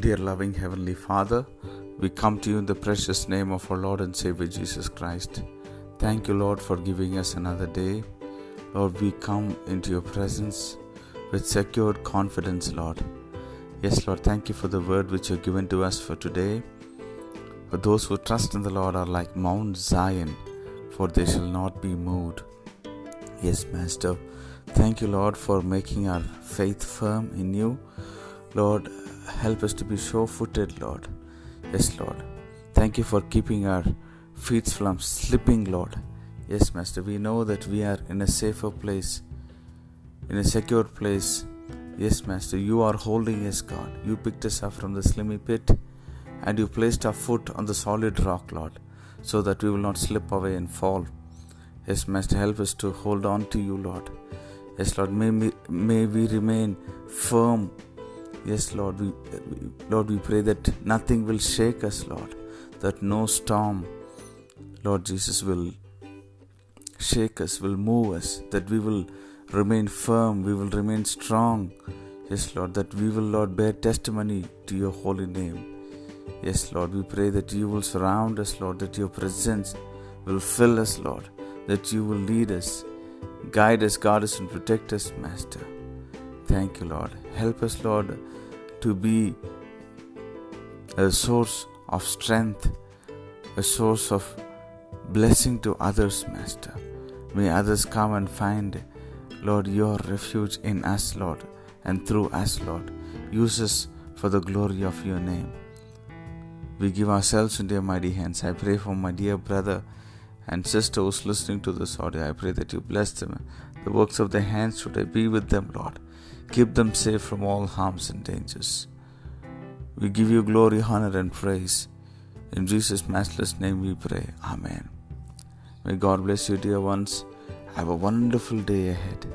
Dear loving Heavenly Father, we come to you in the precious name of our Lord and Savior Jesus Christ. Thank you, Lord, for giving us another day. Lord, we come into your presence with secured confidence, Lord. Yes, Lord, thank you for the word which you have given to us for today. For those who trust in the Lord are like Mount Zion, for they shall not be moved. Yes, Master. Thank you, Lord, for making our faith firm in you. Lord, help us to be sure footed, Lord. Yes, Lord. Thank you for keeping our feet from slipping, Lord. Yes, Master. We know that we are in a safer place, in a secure place. Yes, Master. You are holding us, God. You picked us up from the slimy pit and you placed our foot on the solid rock, Lord, so that we will not slip away and fall. Yes, Master, help us to hold on to you, Lord. Yes, Lord, may we, may we remain firm Yes, Lord, we, Lord, we pray that nothing will shake us, Lord, that no storm, Lord Jesus, will shake us, will move us, that we will remain firm, we will remain strong. Yes, Lord, that we will, Lord, bear testimony to your holy name. Yes, Lord, we pray that you will surround us, Lord, that your presence will fill us, Lord, that you will lead us, guide us, guard us, and protect us, Master. Thank you, Lord. Help us, Lord, to be a source of strength, a source of blessing to others, Master. May others come and find, Lord, your refuge in us, Lord, and through us, Lord. Use us for the glory of your name. We give ourselves into your mighty hands. I pray for my dear brother and sister who's listening to this audio. I pray that you bless them. The works of their hands should I be with them, Lord. Keep them safe from all harms and dangers. We give you glory, honor, and praise. In Jesus' matchless name we pray. Amen. May God bless you, dear ones. Have a wonderful day ahead.